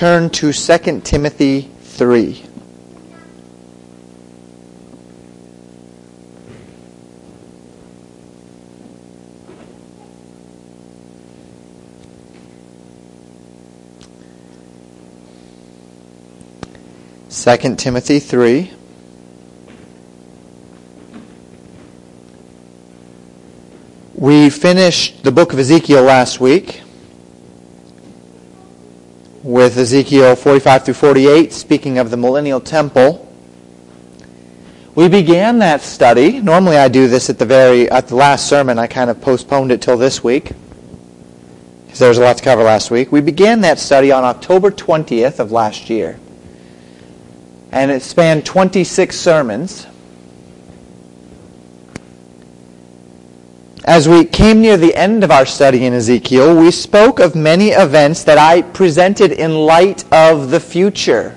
turn to 2 Timothy 3. Second Timothy 3. We finished the book of Ezekiel last week with Ezekiel 45 through 48, speaking of the millennial temple. We began that study. Normally I do this at the very at the last sermon. I kind of postponed it till this week because there was a lot to cover last week. We began that study on October 20th of last year. And it spanned 26 sermons. As we came near the end of our study in Ezekiel, we spoke of many events that I presented in light of the future.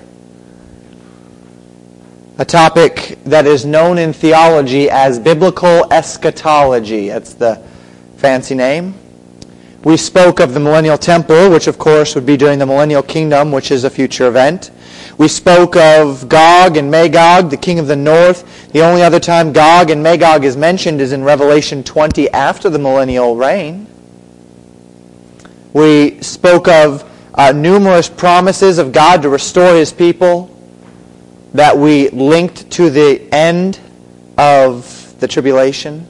A topic that is known in theology as biblical eschatology. That's the fancy name. We spoke of the millennial temple, which of course would be during the millennial kingdom, which is a future event. We spoke of Gog and Magog, the king of the north. The only other time Gog and Magog is mentioned is in Revelation 20 after the millennial reign. We spoke of uh, numerous promises of God to restore his people that we linked to the end of the tribulation.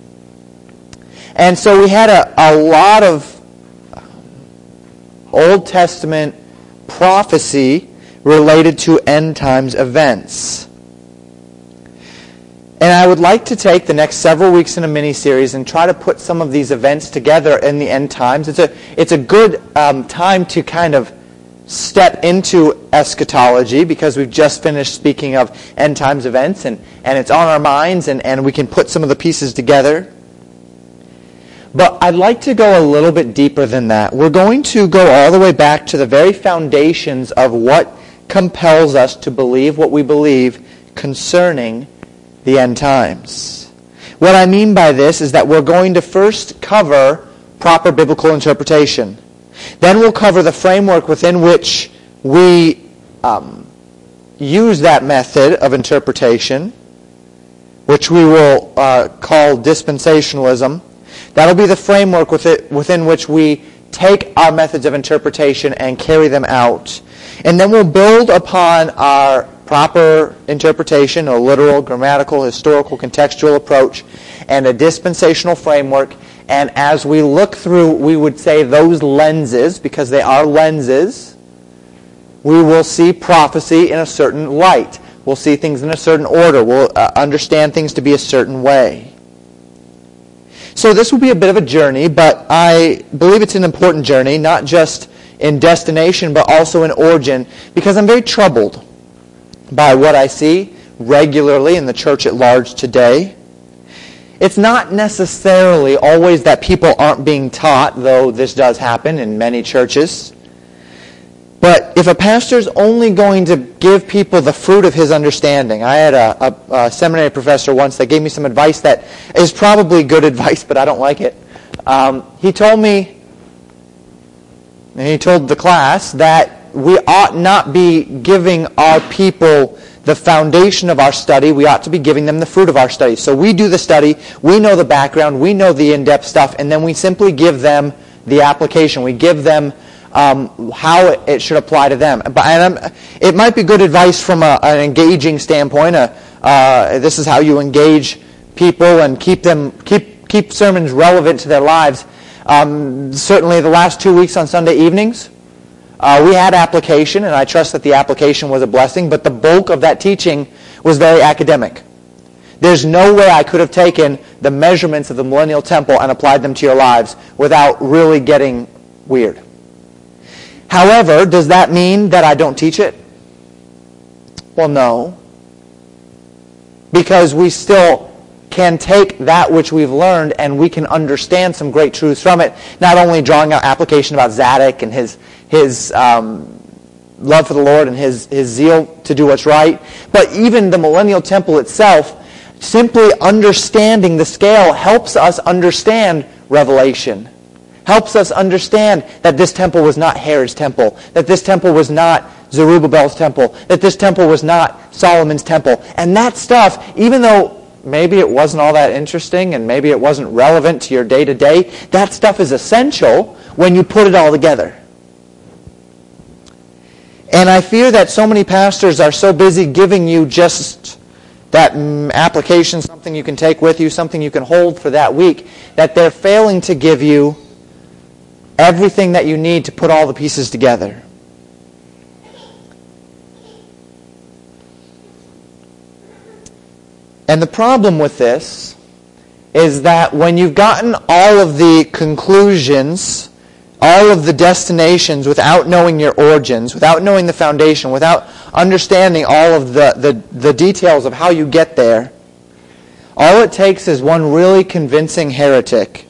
And so we had a, a lot of Old Testament prophecy related to end times events. And I would like to take the next several weeks in a mini series and try to put some of these events together in the end times. It's a, it's a good um, time to kind of step into eschatology because we've just finished speaking of end times events and, and it's on our minds and, and we can put some of the pieces together. But I'd like to go a little bit deeper than that. We're going to go all the way back to the very foundations of what compels us to believe what we believe concerning the end times. What I mean by this is that we're going to first cover proper biblical interpretation. Then we'll cover the framework within which we um, use that method of interpretation, which we will uh, call dispensationalism. That'll be the framework within which we take our methods of interpretation and carry them out. And then we'll build upon our proper interpretation, a literal, grammatical, historical, contextual approach, and a dispensational framework. And as we look through, we would say those lenses, because they are lenses, we will see prophecy in a certain light. We'll see things in a certain order. We'll uh, understand things to be a certain way. So this will be a bit of a journey, but I believe it's an important journey, not just in destination, but also in origin, because I'm very troubled by what I see regularly in the church at large today. It's not necessarily always that people aren't being taught, though this does happen in many churches. But if a pastor is only going to give people the fruit of his understanding, I had a, a, a, seminary professor once that gave me some advice that is probably good advice, but I don't like it. Um, he told me and he told the class that we ought not be giving our people the foundation of our study. We ought to be giving them the fruit of our study. So we do the study, we know the background, we know the in-depth stuff, and then we simply give them the application. We give them um, how it should apply to them. But and it might be good advice from a, an engaging standpoint. Uh, uh, this is how you engage people and keep them keep keep sermons relevant to their lives. Um, certainly, the last two weeks on Sunday evenings, uh, we had application, and I trust that the application was a blessing, but the bulk of that teaching was very academic. There's no way I could have taken the measurements of the millennial temple and applied them to your lives without really getting weird. However, does that mean that I don't teach it? Well, no. Because we still can take that which we've learned and we can understand some great truths from it. Not only drawing out application about Zadok and his, his um, love for the Lord and his, his zeal to do what's right, but even the millennial temple itself, simply understanding the scale helps us understand Revelation. Helps us understand that this temple was not Herod's temple, that this temple was not Zerubbabel's temple, that this temple was not Solomon's temple. And that stuff, even though maybe it wasn't all that interesting and maybe it wasn't relevant to your day to day, that stuff is essential when you put it all together. And I fear that so many pastors are so busy giving you just that mm, application, something you can take with you, something you can hold for that week, that they're failing to give you everything that you need to put all the pieces together. And the problem with this is that when you've gotten all of the conclusions, all of the destinations without knowing your origins, without knowing the foundation, without understanding all of the, the, the details of how you get there, all it takes is one really convincing heretic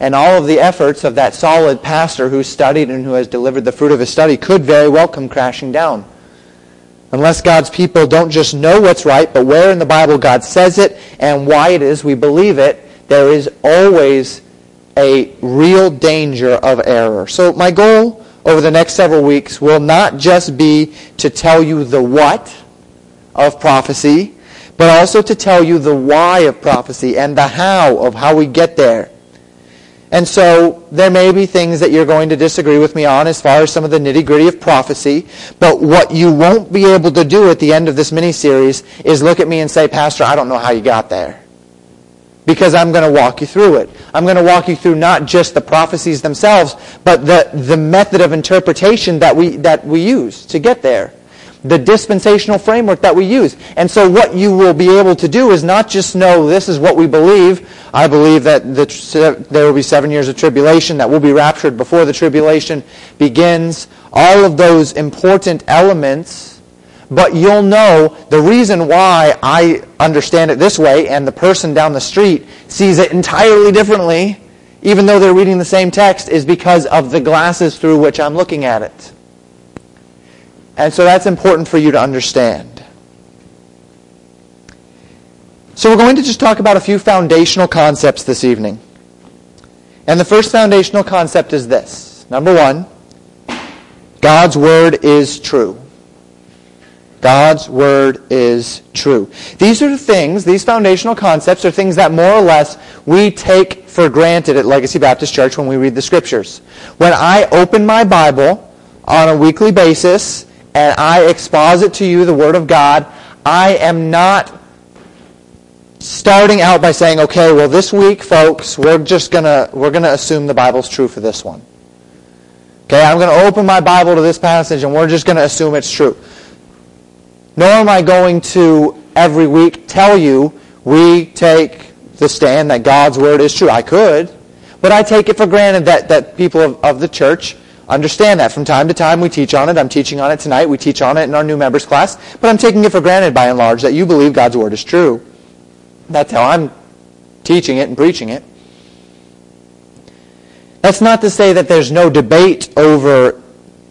and all of the efforts of that solid pastor who studied and who has delivered the fruit of his study could very well come crashing down. Unless God's people don't just know what's right, but where in the Bible God says it and why it is we believe it, there is always a real danger of error. So my goal over the next several weeks will not just be to tell you the what of prophecy, but also to tell you the why of prophecy and the how of how we get there. And so there may be things that you're going to disagree with me on as far as some of the nitty gritty of prophecy. But what you won't be able to do at the end of this mini series is look at me and say, Pastor, I don't know how you got there. Because I'm going to walk you through it. I'm going to walk you through not just the prophecies themselves, but the, the method of interpretation that we, that we use to get there the dispensational framework that we use. And so what you will be able to do is not just know this is what we believe. I believe that the, there will be seven years of tribulation, that we'll be raptured before the tribulation begins. All of those important elements. But you'll know the reason why I understand it this way and the person down the street sees it entirely differently, even though they're reading the same text, is because of the glasses through which I'm looking at it. And so that's important for you to understand. So we're going to just talk about a few foundational concepts this evening. And the first foundational concept is this. Number one, God's Word is true. God's Word is true. These are the things, these foundational concepts are things that more or less we take for granted at Legacy Baptist Church when we read the Scriptures. When I open my Bible on a weekly basis and I exposit to you the Word of God, I am not starting out by saying, okay, well, this week, folks, we're just going to we're to assume the Bible's true for this one. Okay, I'm going to open my Bible to this passage and we're just going to assume it's true. Nor am I going to every week tell you we take the stand that God's Word is true. I could, but I take it for granted that, that people of, of the church Understand that. From time to time we teach on it. I'm teaching on it tonight. We teach on it in our new members class. But I'm taking it for granted by and large that you believe God's Word is true. That's how I'm teaching it and preaching it. That's not to say that there's no debate over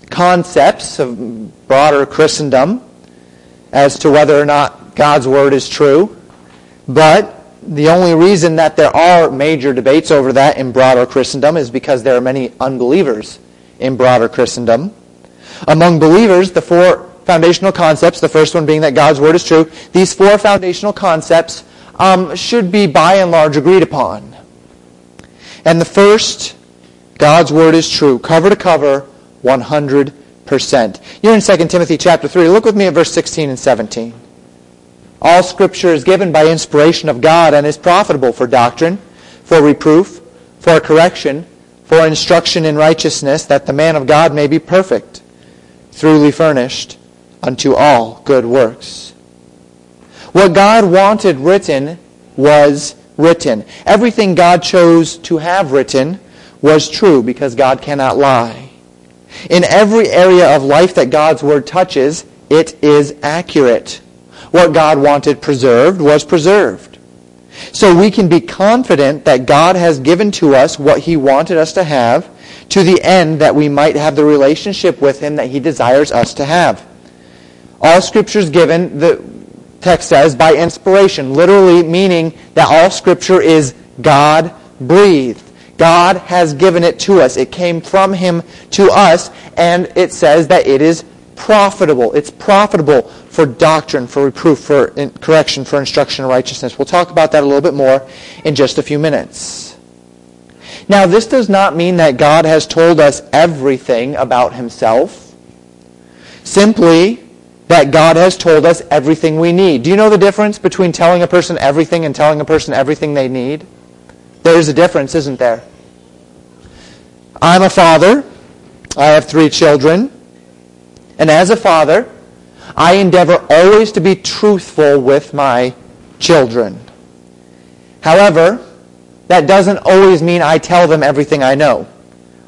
concepts of broader Christendom as to whether or not God's Word is true. But the only reason that there are major debates over that in broader Christendom is because there are many unbelievers in broader Christendom. Among believers, the four foundational concepts, the first one being that God's Word is true, these four foundational concepts um, should be by and large agreed upon. And the first, God's Word is true, cover to cover, 100%. You're in 2 Timothy chapter 3. Look with me at verse 16 and 17. All Scripture is given by inspiration of God and is profitable for doctrine, for reproof, for correction, for instruction in righteousness, that the man of God may be perfect, truly furnished unto all good works. What God wanted written was written. Everything God chose to have written was true because God cannot lie. In every area of life that God's Word touches, it is accurate. What God wanted preserved was preserved. So we can be confident that God has given to us what he wanted us to have to the end that we might have the relationship with him that he desires us to have. All scripture is given, the text says, by inspiration, literally meaning that all scripture is God breathed. God has given it to us. It came from him to us, and it says that it is profitable. It's profitable for doctrine, for reproof, for correction, for instruction in righteousness. We'll talk about that a little bit more in just a few minutes. Now, this does not mean that God has told us everything about himself. Simply that God has told us everything we need. Do you know the difference between telling a person everything and telling a person everything they need? There's a difference, isn't there? I'm a father. I have three children. And as a father, I endeavor always to be truthful with my children. However, that doesn't always mean I tell them everything I know.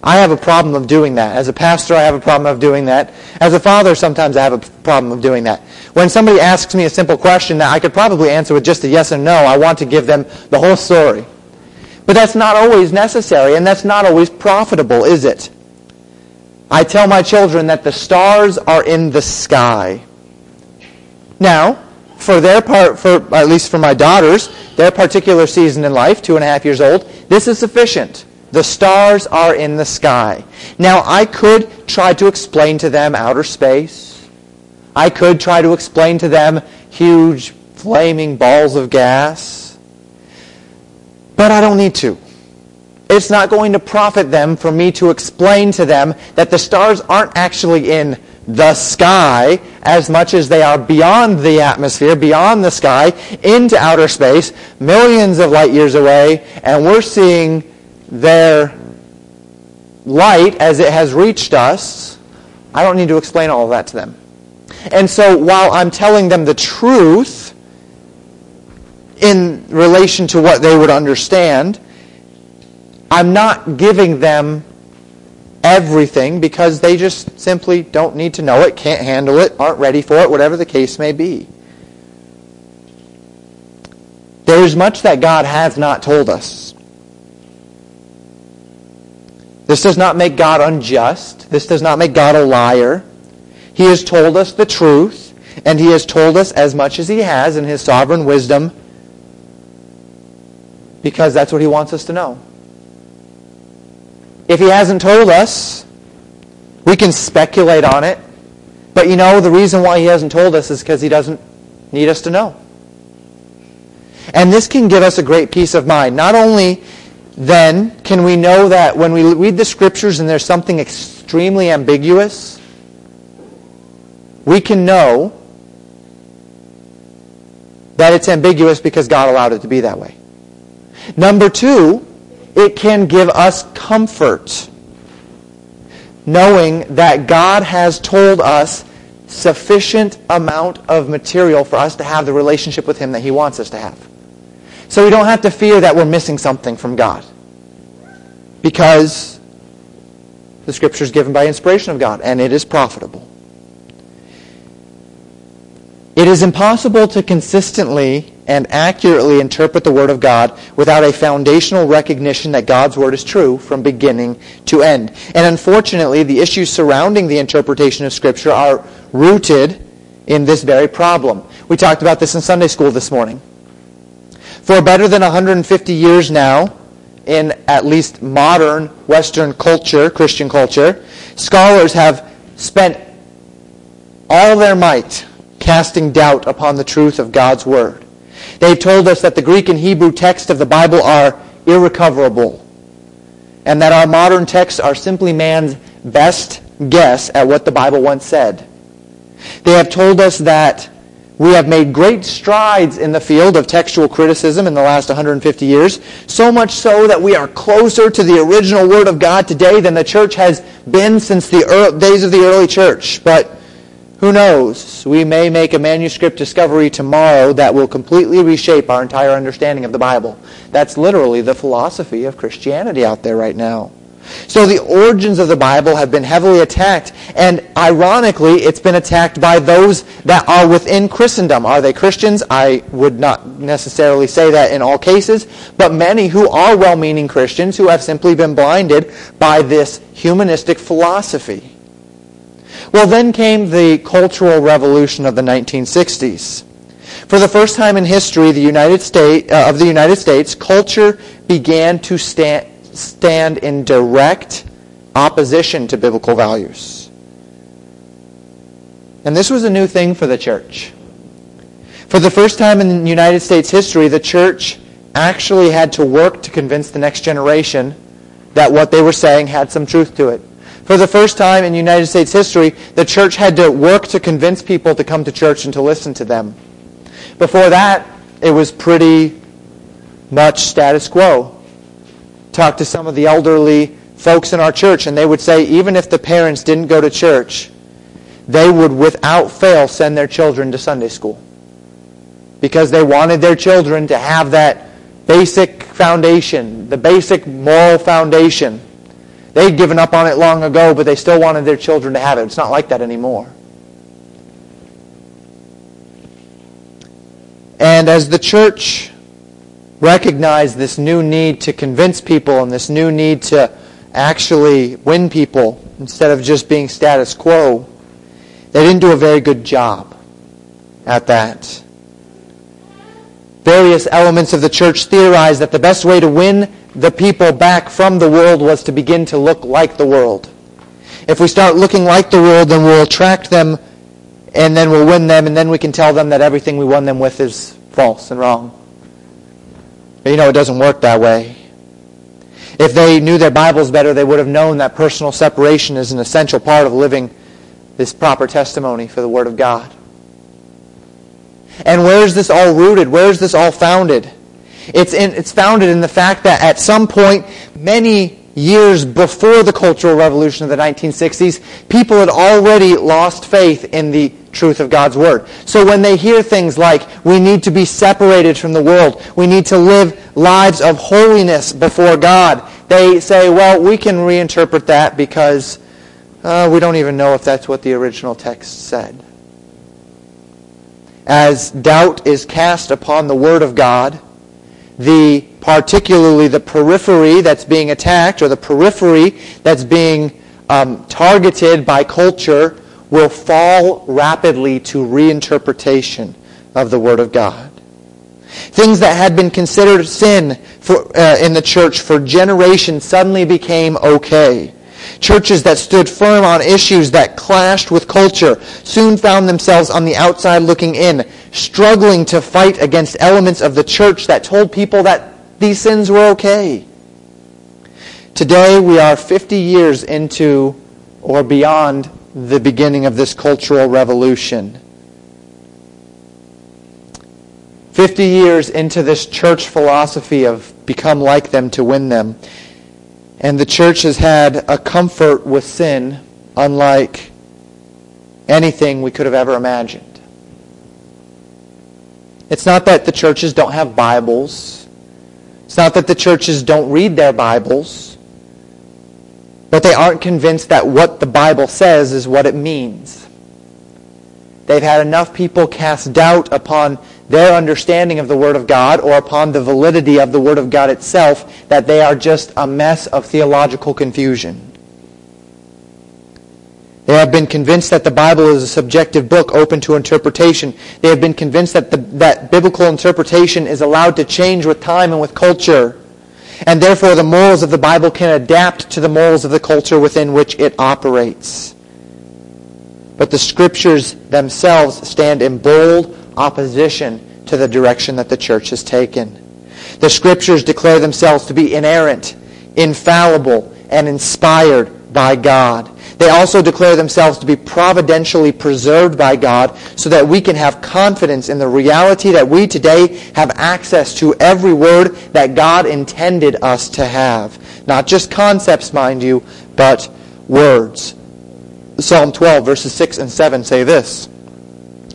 I have a problem of doing that. As a pastor, I have a problem of doing that. As a father, sometimes I have a problem of doing that. When somebody asks me a simple question that I could probably answer with just a yes or no, I want to give them the whole story. But that's not always necessary, and that's not always profitable, is it? I tell my children that the stars are in the sky. Now, for their part, for at least for my daughters, their particular season in life, two and a half years old, this is sufficient. The stars are in the sky. Now, I could try to explain to them outer space. I could try to explain to them huge flaming balls of gas. But I don't need to. It's not going to profit them for me to explain to them that the stars aren't actually in the sky as much as they are beyond the atmosphere, beyond the sky, into outer space, millions of light years away, and we're seeing their light as it has reached us. I don't need to explain all of that to them. And so while I'm telling them the truth in relation to what they would understand, I'm not giving them everything because they just simply don't need to know it, can't handle it, aren't ready for it, whatever the case may be. There is much that God has not told us. This does not make God unjust. This does not make God a liar. He has told us the truth, and He has told us as much as He has in His sovereign wisdom because that's what He wants us to know. If he hasn't told us, we can speculate on it. But you know, the reason why he hasn't told us is because he doesn't need us to know. And this can give us a great peace of mind. Not only then can we know that when we read the scriptures and there's something extremely ambiguous, we can know that it's ambiguous because God allowed it to be that way. Number two, it can give us comfort knowing that God has told us sufficient amount of material for us to have the relationship with him that he wants us to have. So we don't have to fear that we're missing something from God. Because the scripture is given by inspiration of God and it is profitable. It is impossible to consistently and accurately interpret the Word of God without a foundational recognition that God's Word is true from beginning to end. And unfortunately, the issues surrounding the interpretation of Scripture are rooted in this very problem. We talked about this in Sunday school this morning. For better than 150 years now, in at least modern Western culture, Christian culture, scholars have spent all their might casting doubt upon the truth of God's Word. They've told us that the Greek and Hebrew texts of the Bible are irrecoverable and that our modern texts are simply man's best guess at what the Bible once said. They have told us that we have made great strides in the field of textual criticism in the last 150 years, so much so that we are closer to the original Word of God today than the church has been since the days of the early church. But who knows? We may make a manuscript discovery tomorrow that will completely reshape our entire understanding of the Bible. That's literally the philosophy of Christianity out there right now. So the origins of the Bible have been heavily attacked, and ironically, it's been attacked by those that are within Christendom. Are they Christians? I would not necessarily say that in all cases, but many who are well-meaning Christians who have simply been blinded by this humanistic philosophy. Well, then came the Cultural Revolution of the 1960s. For the first time in history the United States, uh, of the United States, culture began to stand, stand in direct opposition to biblical values. And this was a new thing for the church. For the first time in United States history, the church actually had to work to convince the next generation that what they were saying had some truth to it. For the first time in United States history, the church had to work to convince people to come to church and to listen to them. Before that, it was pretty much status quo. Talk to some of the elderly folks in our church, and they would say even if the parents didn't go to church, they would without fail send their children to Sunday school. Because they wanted their children to have that basic foundation, the basic moral foundation. They'd given up on it long ago, but they still wanted their children to have it. It's not like that anymore. And as the church recognized this new need to convince people and this new need to actually win people instead of just being status quo, they didn't do a very good job at that. Various elements of the church theorized that the best way to win the people back from the world was to begin to look like the world. If we start looking like the world, then we'll attract them and then we'll win them and then we can tell them that everything we won them with is false and wrong. But you know, it doesn't work that way. If they knew their Bibles better, they would have known that personal separation is an essential part of living this proper testimony for the Word of God. And where is this all rooted? Where is this all founded? It's, in, it's founded in the fact that at some point, many years before the Cultural Revolution of the 1960s, people had already lost faith in the truth of God's Word. So when they hear things like, we need to be separated from the world, we need to live lives of holiness before God, they say, well, we can reinterpret that because uh, we don't even know if that's what the original text said. As doubt is cast upon the Word of God, the particularly the periphery that's being attacked or the periphery that's being um, targeted by culture will fall rapidly to reinterpretation of the Word of God. Things that had been considered sin for, uh, in the church for generations suddenly became okay. Churches that stood firm on issues that clashed with culture soon found themselves on the outside looking in, struggling to fight against elements of the church that told people that these sins were okay. Today we are 50 years into or beyond the beginning of this cultural revolution. 50 years into this church philosophy of become like them to win them. And the church has had a comfort with sin unlike anything we could have ever imagined. It's not that the churches don't have Bibles. It's not that the churches don't read their Bibles but they aren't convinced that what the Bible says is what it means. They've had enough people cast doubt upon their understanding of the Word of God or upon the validity of the Word of God itself that they are just a mess of theological confusion. They have been convinced that the Bible is a subjective book open to interpretation. They have been convinced that, the, that biblical interpretation is allowed to change with time and with culture and therefore the morals of the Bible can adapt to the morals of the culture within which it operates. But the scriptures themselves stand in bold opposition to the direction that the church has taken. The scriptures declare themselves to be inerrant, infallible, and inspired by God. They also declare themselves to be providentially preserved by God so that we can have confidence in the reality that we today have access to every word that God intended us to have. Not just concepts, mind you, but words. Psalm 12, verses 6 and 7 say this.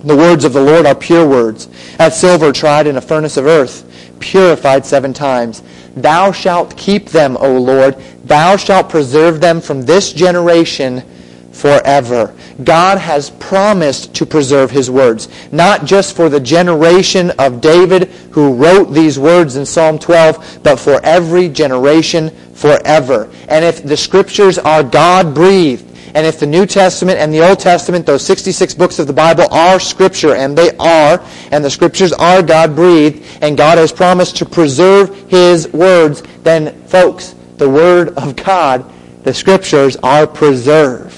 The words of the Lord are pure words, as silver tried in a furnace of earth, purified seven times. Thou shalt keep them, O Lord. Thou shalt preserve them from this generation forever. God has promised to preserve his words, not just for the generation of David who wrote these words in Psalm 12, but for every generation forever. And if the scriptures are God-breathed, and if the New Testament and the Old Testament, those 66 books of the Bible, are Scripture, and they are, and the Scriptures are God-breathed, and God has promised to preserve His words, then, folks, the Word of God, the Scriptures, are preserved.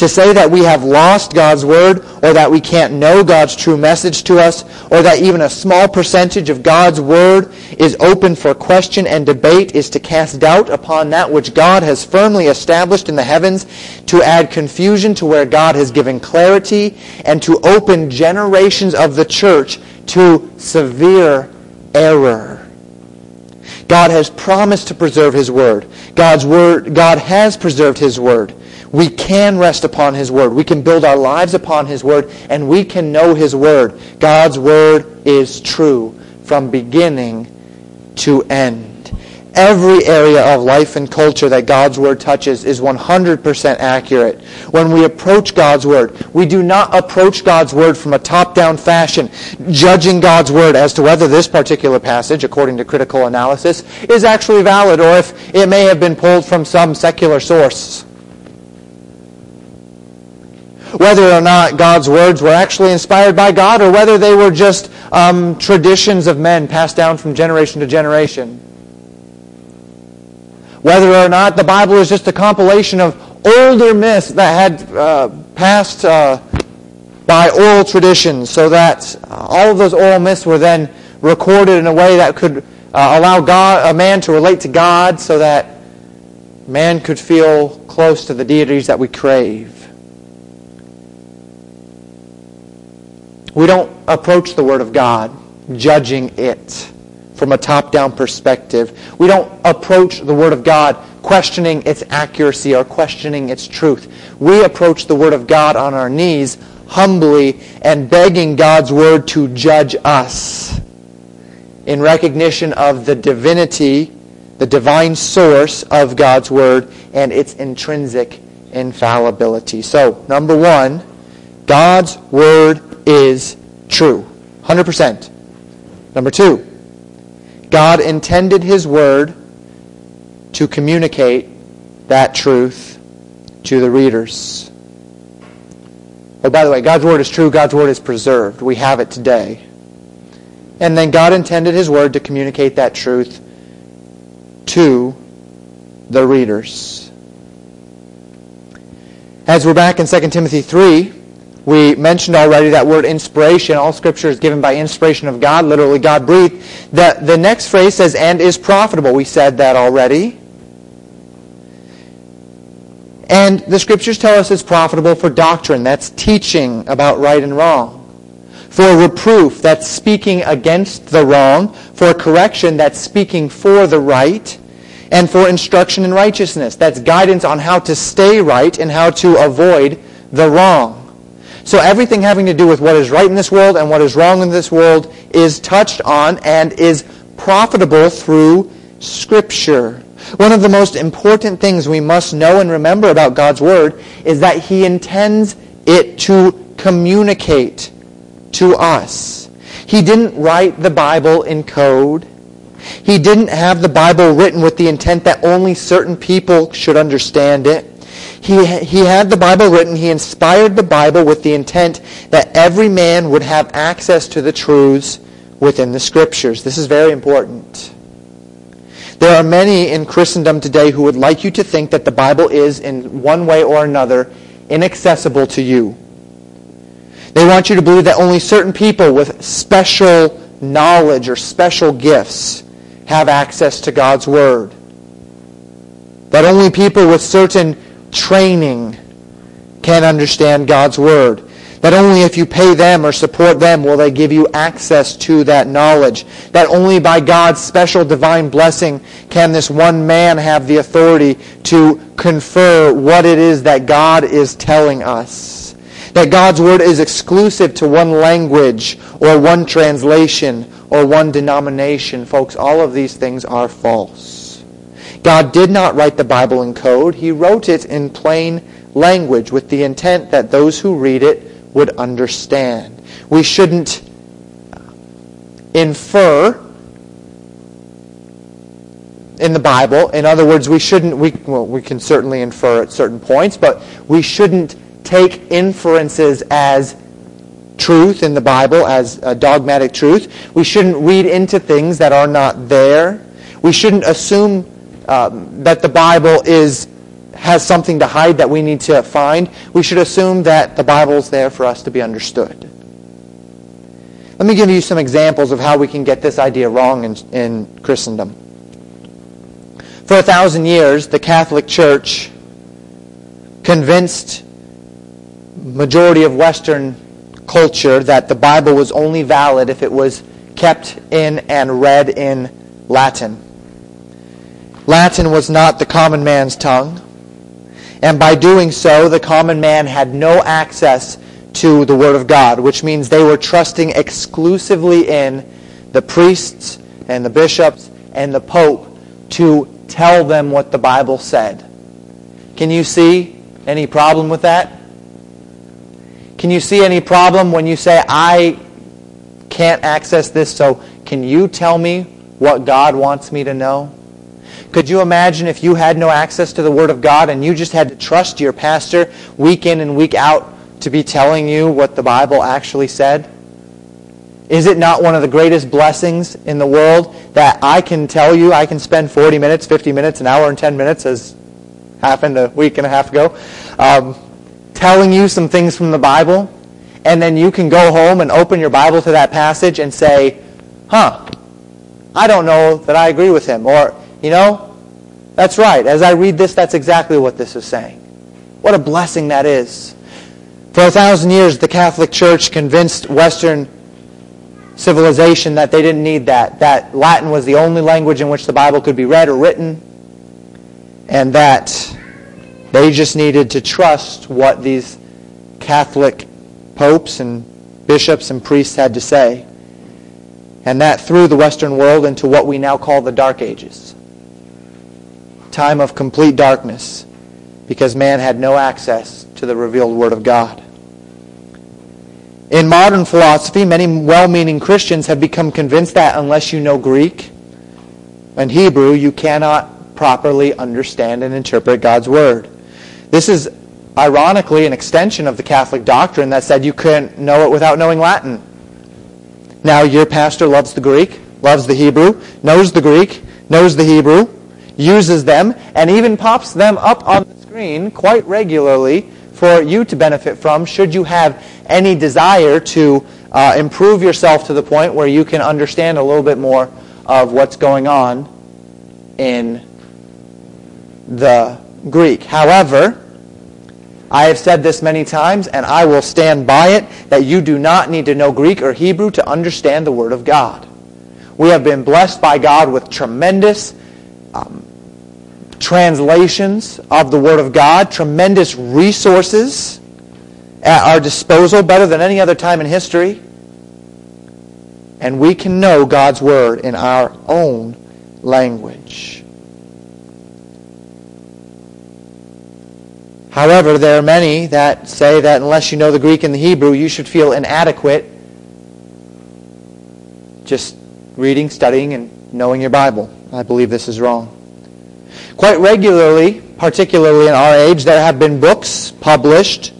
To say that we have lost God's word or that we can't know God's true message to us or that even a small percentage of God's word is open for question and debate is to cast doubt upon that which God has firmly established in the heavens, to add confusion to where God has given clarity, and to open generations of the church to severe error. God has promised to preserve his word. God's word, God has preserved his word. We can rest upon his word. We can build our lives upon his word, and we can know his word. God's word is true from beginning to end. Every area of life and culture that God's Word touches is 100% accurate. When we approach God's Word, we do not approach God's Word from a top-down fashion, judging God's Word as to whether this particular passage, according to critical analysis, is actually valid or if it may have been pulled from some secular source. Whether or not God's words were actually inspired by God or whether they were just um, traditions of men passed down from generation to generation whether or not the Bible is just a compilation of older myths that had uh, passed uh, by oral traditions so that all of those oral myths were then recorded in a way that could uh, allow God, a man to relate to God so that man could feel close to the deities that we crave. We don't approach the Word of God judging it from a top-down perspective. We don't approach the Word of God questioning its accuracy or questioning its truth. We approach the Word of God on our knees, humbly, and begging God's Word to judge us in recognition of the divinity, the divine source of God's Word, and its intrinsic infallibility. So, number one, God's Word is true. 100%. Number two, God intended his word to communicate that truth to the readers. Oh, by the way, God's word is true. God's word is preserved. We have it today. And then God intended his word to communicate that truth to the readers. As we're back in 2 Timothy 3, we mentioned already that word inspiration. All scripture is given by inspiration of God, literally God breathed. The, the next phrase says, and is profitable. We said that already. And the scriptures tell us it's profitable for doctrine. That's teaching about right and wrong. For reproof, that's speaking against the wrong. For correction, that's speaking for the right. And for instruction in righteousness, that's guidance on how to stay right and how to avoid the wrong. So everything having to do with what is right in this world and what is wrong in this world is touched on and is profitable through Scripture. One of the most important things we must know and remember about God's Word is that He intends it to communicate to us. He didn't write the Bible in code. He didn't have the Bible written with the intent that only certain people should understand it. He, he had the Bible written. He inspired the Bible with the intent that every man would have access to the truths within the Scriptures. This is very important. There are many in Christendom today who would like you to think that the Bible is, in one way or another, inaccessible to you. They want you to believe that only certain people with special knowledge or special gifts have access to God's Word. That only people with certain training can understand God's Word. That only if you pay them or support them will they give you access to that knowledge. That only by God's special divine blessing can this one man have the authority to confer what it is that God is telling us. That God's Word is exclusive to one language or one translation or one denomination. Folks, all of these things are false. God did not write the Bible in code. He wrote it in plain language with the intent that those who read it would understand. We shouldn't infer in the Bible. In other words, we shouldn't, we, well, we can certainly infer at certain points, but we shouldn't take inferences as truth in the Bible, as dogmatic truth. We shouldn't read into things that are not there. We shouldn't assume um, that the Bible is has something to hide that we need to find, we should assume that the Bible is there for us to be understood. Let me give you some examples of how we can get this idea wrong in, in Christendom. For a thousand years, the Catholic Church convinced majority of Western culture that the Bible was only valid if it was kept in and read in Latin. Latin was not the common man's tongue. And by doing so, the common man had no access to the Word of God, which means they were trusting exclusively in the priests and the bishops and the Pope to tell them what the Bible said. Can you see any problem with that? Can you see any problem when you say, I can't access this, so can you tell me what God wants me to know? Could you imagine if you had no access to the Word of God and you just had to trust your pastor week in and week out to be telling you what the Bible actually said? Is it not one of the greatest blessings in the world that I can tell you I can spend 40 minutes, 50 minutes, an hour, and 10 minutes, as happened a week and a half ago, um, telling you some things from the Bible, and then you can go home and open your Bible to that passage and say, huh, I don't know that I agree with him. Or, you know, that's right. As I read this, that's exactly what this is saying. What a blessing that is. For a thousand years, the Catholic Church convinced Western civilization that they didn't need that, that Latin was the only language in which the Bible could be read or written, and that they just needed to trust what these Catholic popes and bishops and priests had to say. And that threw the Western world into what we now call the Dark Ages. Time of complete darkness because man had no access to the revealed Word of God. In modern philosophy, many well-meaning Christians have become convinced that unless you know Greek and Hebrew, you cannot properly understand and interpret God's Word. This is ironically an extension of the Catholic doctrine that said you couldn't know it without knowing Latin. Now your pastor loves the Greek, loves the Hebrew, knows the Greek, knows the Hebrew, uses them, and even pops them up on the screen quite regularly for you to benefit from should you have any desire to uh, improve yourself to the point where you can understand a little bit more of what's going on in the Greek. However, I have said this many times, and I will stand by it, that you do not need to know Greek or Hebrew to understand the Word of God. We have been blessed by God with tremendous um, translations of the Word of God, tremendous resources at our disposal, better than any other time in history. And we can know God's Word in our own language. However, there are many that say that unless you know the Greek and the Hebrew, you should feel inadequate just reading, studying, and knowing your Bible. I believe this is wrong. Quite regularly, particularly in our age, there have been books published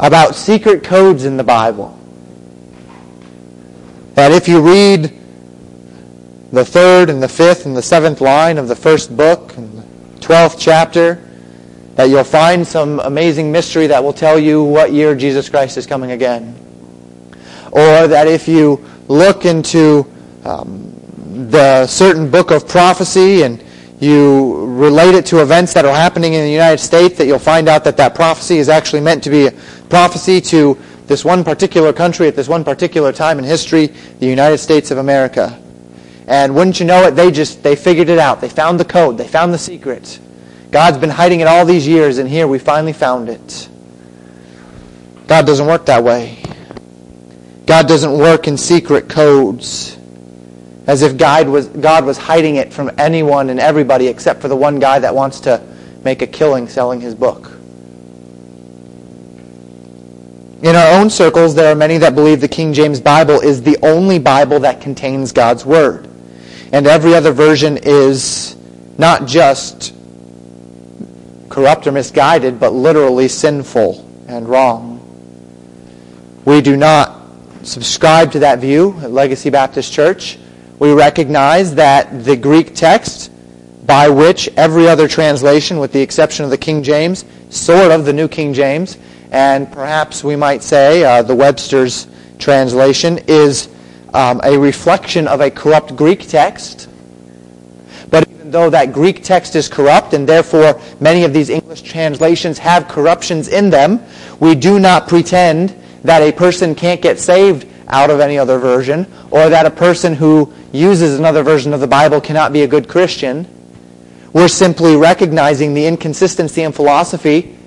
about secret codes in the Bible. That if you read the third and the fifth and the seventh line of the first book and the twelfth chapter, that you'll find some amazing mystery that will tell you what year Jesus Christ is coming again. Or that if you look into um, the certain book of prophecy and you relate it to events that are happening in the United States, that you'll find out that that prophecy is actually meant to be a prophecy to this one particular country at this one particular time in history, the United States of America. And wouldn't you know it, they just, they figured it out. They found the code. They found the secret. God's been hiding it all these years, and here we finally found it. God doesn't work that way. God doesn't work in secret codes as if God was, God was hiding it from anyone and everybody except for the one guy that wants to make a killing selling his book. In our own circles, there are many that believe the King James Bible is the only Bible that contains God's Word. And every other version is not just corrupt or misguided, but literally sinful and wrong. We do not subscribe to that view at Legacy Baptist Church we recognize that the Greek text by which every other translation, with the exception of the King James, sort of the New King James, and perhaps we might say uh, the Webster's translation, is um, a reflection of a corrupt Greek text. But even though that Greek text is corrupt, and therefore many of these English translations have corruptions in them, we do not pretend that a person can't get saved out of any other version, or that a person who uses another version of the Bible cannot be a good Christian. We're simply recognizing the inconsistency in philosophy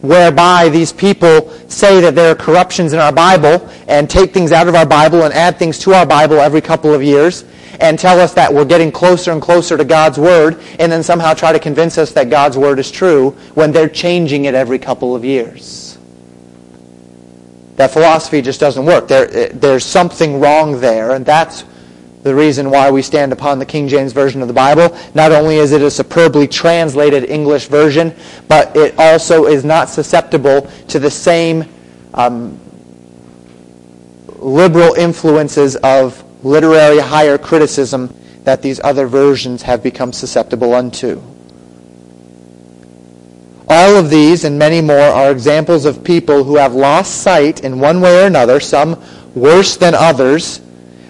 whereby these people say that there are corruptions in our Bible and take things out of our Bible and add things to our Bible every couple of years and tell us that we're getting closer and closer to God's Word and then somehow try to convince us that God's Word is true when they're changing it every couple of years. That philosophy just doesn't work. There, there's something wrong there, and that's the reason why we stand upon the King James Version of the Bible. Not only is it a superbly translated English version, but it also is not susceptible to the same um, liberal influences of literary higher criticism that these other versions have become susceptible unto. All of these and many more are examples of people who have lost sight in one way or another, some worse than others,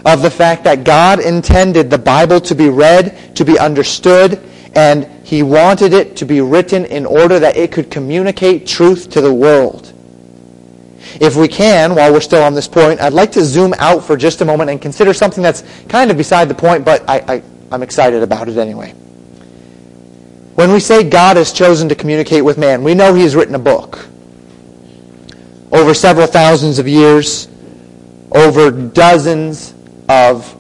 of the fact that God intended the Bible to be read, to be understood, and he wanted it to be written in order that it could communicate truth to the world. If we can, while we're still on this point, I'd like to zoom out for just a moment and consider something that's kind of beside the point, but I, I, am excited about it anyway. When we say God has chosen to communicate with man, we know he has written a book. Over several thousands of years, over dozens of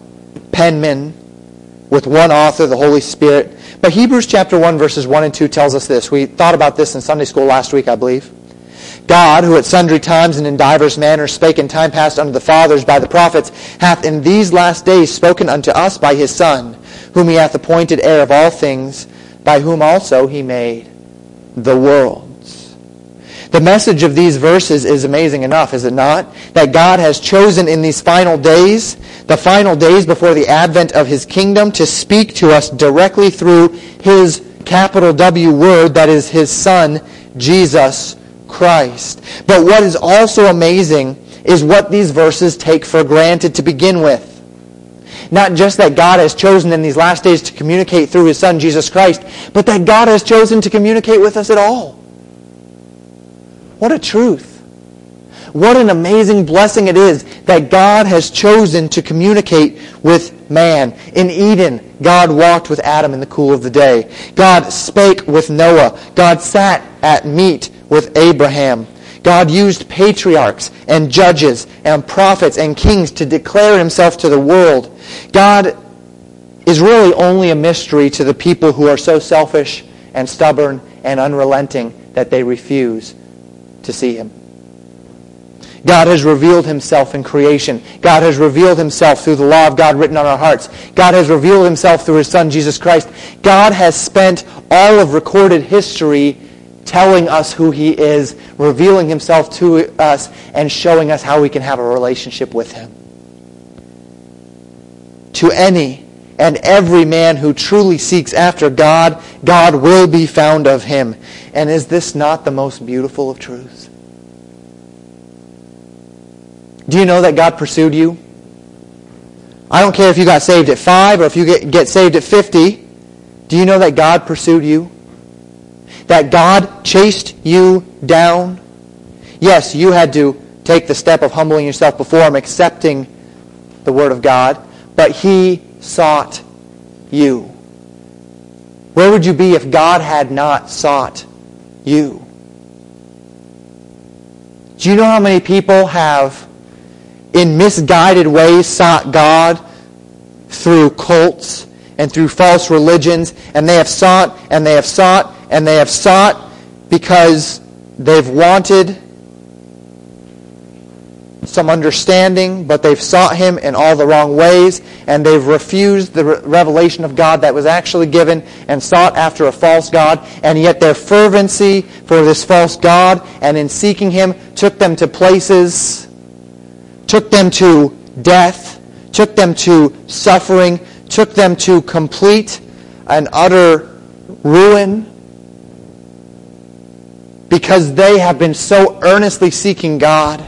penmen with one author, the Holy Spirit. But Hebrews chapter 1 verses 1 and 2 tells us this. We thought about this in Sunday school last week, I believe. God, who at sundry times and in divers manners spake in time past unto the fathers by the prophets, hath in these last days spoken unto us by his Son, whom he hath appointed heir of all things, by whom also he made the worlds. The message of these verses is amazing enough, is it not? That God has chosen in these final days, the final days before the advent of his kingdom, to speak to us directly through his capital W word, that is his son, Jesus Christ. But what is also amazing is what these verses take for granted to begin with. Not just that God has chosen in these last days to communicate through his son, Jesus Christ, but that God has chosen to communicate with us at all. What a truth. What an amazing blessing it is that God has chosen to communicate with man. In Eden, God walked with Adam in the cool of the day. God spake with Noah. God sat at meat with Abraham. God used patriarchs and judges and prophets and kings to declare himself to the world. God is really only a mystery to the people who are so selfish and stubborn and unrelenting that they refuse to see him. God has revealed himself in creation. God has revealed himself through the law of God written on our hearts. God has revealed himself through his son, Jesus Christ. God has spent all of recorded history telling us who he is, revealing himself to us, and showing us how we can have a relationship with him. To any and every man who truly seeks after God, God will be found of him. And is this not the most beautiful of truths? Do you know that God pursued you? I don't care if you got saved at 5 or if you get, get saved at 50. Do you know that God pursued you? That God chased you down? Yes, you had to take the step of humbling yourself before Him, accepting the Word of God, but He sought you. Where would you be if God had not sought you? Do you know how many people have, in misguided ways, sought God through cults and through false religions, and they have sought and they have sought and they have sought because they've wanted some understanding, but they've sought him in all the wrong ways, and they've refused the re- revelation of God that was actually given and sought after a false God, and yet their fervency for this false God and in seeking him took them to places, took them to death, took them to suffering, took them to complete and utter ruin because they have been so earnestly seeking God.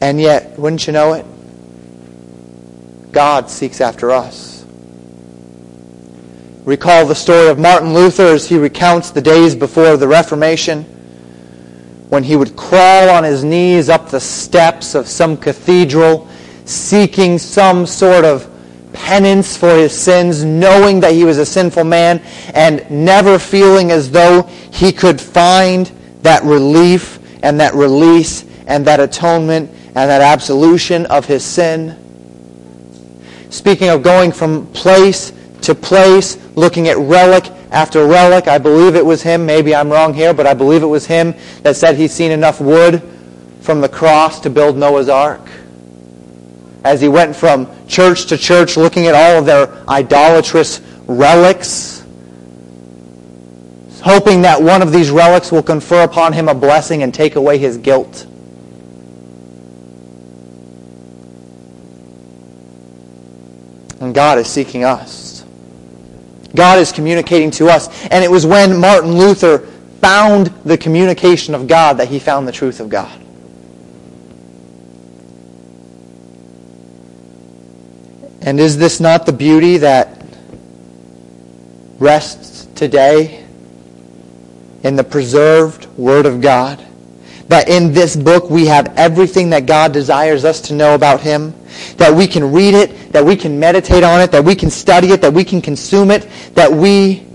And yet, wouldn't you know it? God seeks after us. Recall the story of Martin Luther as he recounts the days before the Reformation when he would crawl on his knees up the steps of some cathedral seeking some sort of penance for his sins, knowing that he was a sinful man, and never feeling as though he could find that relief and that release and that atonement and that absolution of his sin. Speaking of going from place to place, looking at relic after relic, I believe it was him, maybe I'm wrong here, but I believe it was him that said he'd seen enough wood from the cross to build Noah's ark as he went from church to church looking at all of their idolatrous relics, hoping that one of these relics will confer upon him a blessing and take away his guilt. And God is seeking us. God is communicating to us. And it was when Martin Luther found the communication of God that he found the truth of God. And is this not the beauty that rests today in the preserved Word of God? That in this book we have everything that God desires us to know about Him. That we can read it, that we can meditate on it, that we can study it, that we can consume it, that we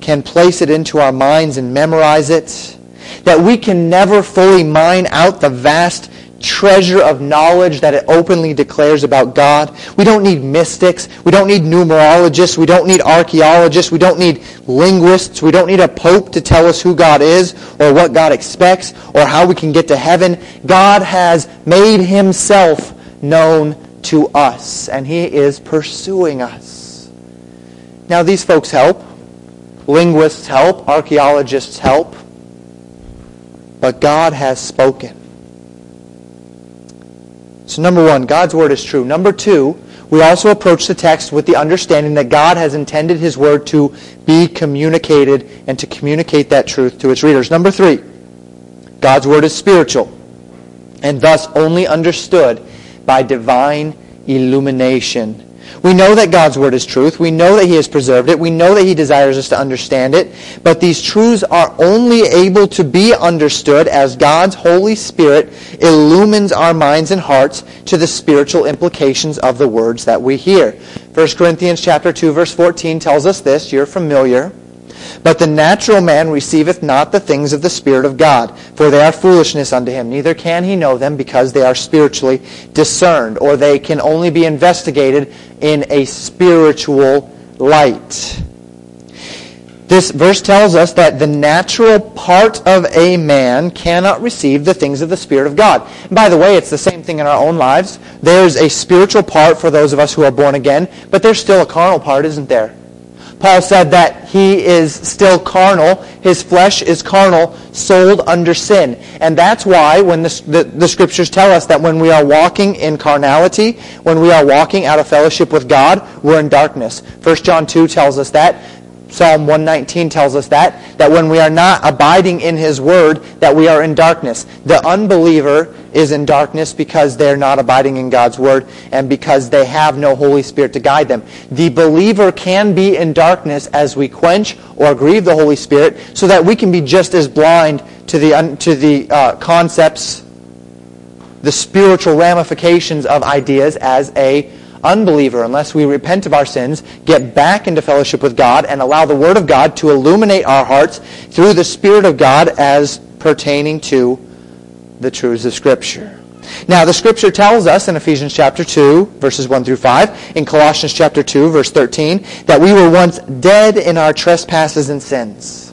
can place it into our minds and memorize it. That we can never fully mine out the vast treasure of knowledge that it openly declares about God. We don't need mystics. We don't need numerologists. We don't need archaeologists. We don't need linguists. We don't need a pope to tell us who God is or what God expects or how we can get to heaven. God has made himself known to us, and he is pursuing us. Now, these folks help. Linguists help. Archaeologists help. But God has spoken. So number one, God's word is true. Number two, we also approach the text with the understanding that God has intended his word to be communicated and to communicate that truth to its readers. Number three, God's word is spiritual and thus only understood by divine illumination we know that God's Word is truth. We know that He has preserved it. We know that He desires us to understand it. But these truths are only able to be understood as God's Holy Spirit illumines our minds and hearts to the spiritual implications of the words that we hear. 1 Corinthians chapter 2 verse 14 tells us this. You're familiar. But the natural man receiveth not the things of the Spirit of God, for they are foolishness unto him. Neither can he know them because they are spiritually discerned, or they can only be investigated in a spiritual light. This verse tells us that the natural part of a man cannot receive the things of the Spirit of God. And by the way, it's the same thing in our own lives. There's a spiritual part for those of us who are born again, but there's still a carnal part, isn't there? Paul said that he is still carnal. His flesh is carnal, sold under sin. And that's why when the, the, the, scriptures tell us that when we are walking in carnality, when we are walking out of fellowship with God, we're in darkness. 1 John 2 tells us that. Psalm 119 tells us that, that when we are not abiding in his word, that we are in darkness. The unbeliever is in darkness because they're not abiding in God's word and because they have no Holy Spirit to guide them. The believer can be in darkness as we quench or grieve the Holy Spirit so that we can be just as blind to the, to the uh, concepts, the spiritual ramifications of ideas as a unbeliever unless we repent of our sins, get back into fellowship with God, and allow the Word of God to illuminate our hearts through the Spirit of God as pertaining to the truths of Scripture. Now, the Scripture tells us in Ephesians chapter 2, verses 1 through 5, in Colossians chapter 2, verse 13, that we were once dead in our trespasses and sins.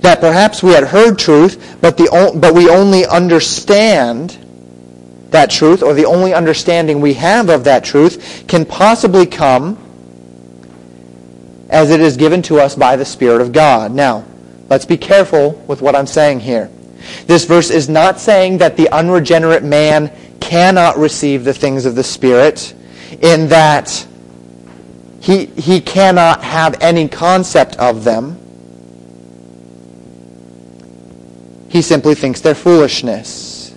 That perhaps we had heard truth, but, the, but we only understand that truth, or the only understanding we have of that truth, can possibly come as it is given to us by the Spirit of God. Now, let's be careful with what I'm saying here. This verse is not saying that the unregenerate man cannot receive the things of the Spirit, in that he, he cannot have any concept of them. He simply thinks they're foolishness.